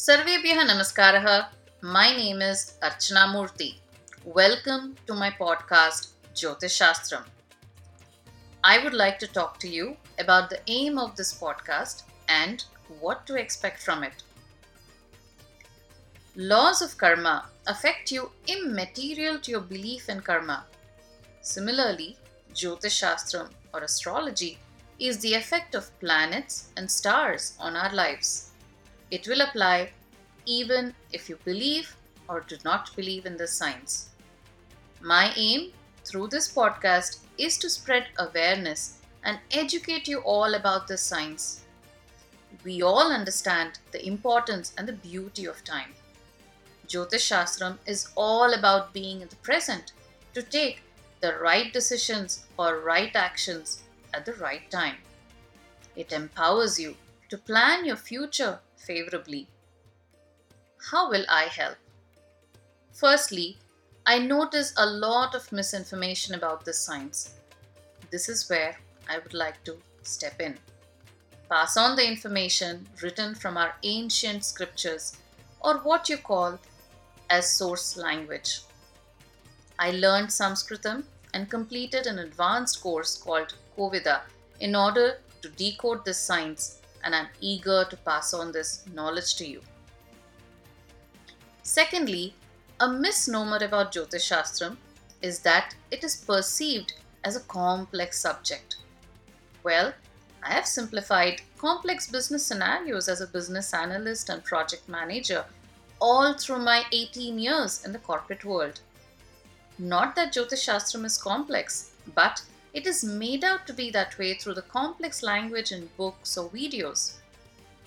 Sarvebhyah Namaskaraha. My name is Archana Murthy. Welcome to my podcast Jyotish Shastram. I would like to talk to you about the aim of this podcast and what to expect from it. Laws of karma affect you immaterial to your belief in karma. Similarly, Jyotish Shastram or astrology is the effect of planets and stars on our lives. It will apply even if you believe or do not believe in this science. My aim through this podcast is to spread awareness and educate you all about this science. We all understand the importance and the beauty of time. Jyotish Shastram is all about being in the present to take the right decisions or right actions at the right time. It empowers you to plan your future favorably. How will I help? Firstly, I notice a lot of misinformation about this science. This is where I would like to step in. Pass on the information written from our ancient scriptures or what you call as source language. I learned Sanskritam and completed an advanced course called Kovida in order to decode this science, and I'm eager to pass on this knowledge to you. Secondly, a misnomer about Jyotish Shastram is that it is perceived as a complex subject. Well, I have simplified complex business scenarios as a business analyst and project manager all through my 18 years in the corporate world. Not that Jyotish Shastram is complex, but it is made out to be that way through the complex language in books or videos.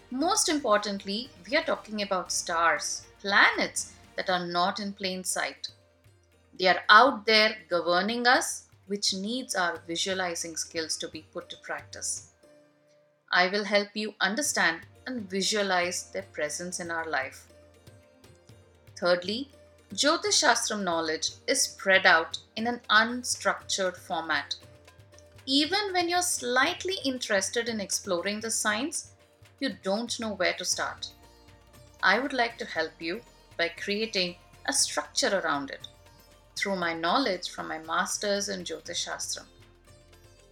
Most importantly, we are talking about stars, planets that are not in plain sight. They are out there governing us, which needs our visualizing skills to be put to practice. I will help you understand and visualize their presence in our life. Thirdly, Jyotish Shastram knowledge is spread out in an unstructured format. Even when you're slightly interested in exploring the science, you don't know where to start. I would like to help you by creating a structure around it through my knowledge from my masters in Jyotish Shastram.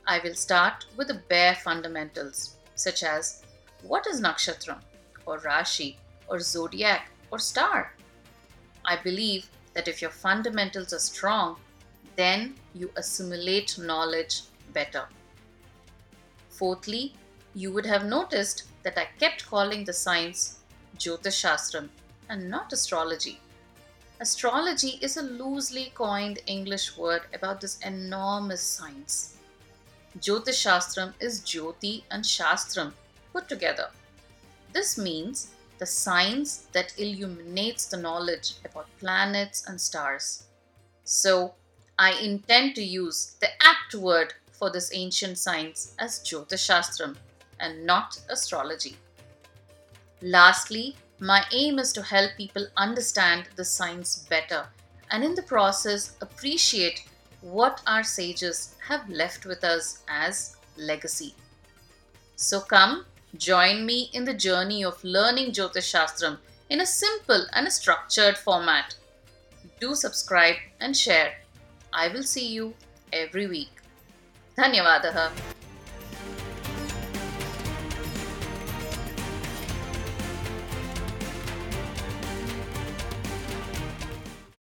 I will start with the bare fundamentals such as what is nakshatram or rashi or zodiac or star I believe that if your fundamentals are strong, then you assimilate knowledge better. Fourthly, you would have noticed that I kept calling the science Jyotish Shastram and not astrology. Astrology is a loosely coined English word about this enormous science. Jyotish Shastram is Jyoti and Shastram put together. This means the science that illuminates the knowledge about planets and stars. So, I intend to use the apt word for this ancient science as Jyotish Shastram and not astrology. Lastly, my aim is to help people understand the science better and in the process appreciate what our sages have left with us as legacy. So come Join me in the journey of learning Jyotish Shastram in a simple and a structured format. Do subscribe and share. I will see you every week. धन्यवादः।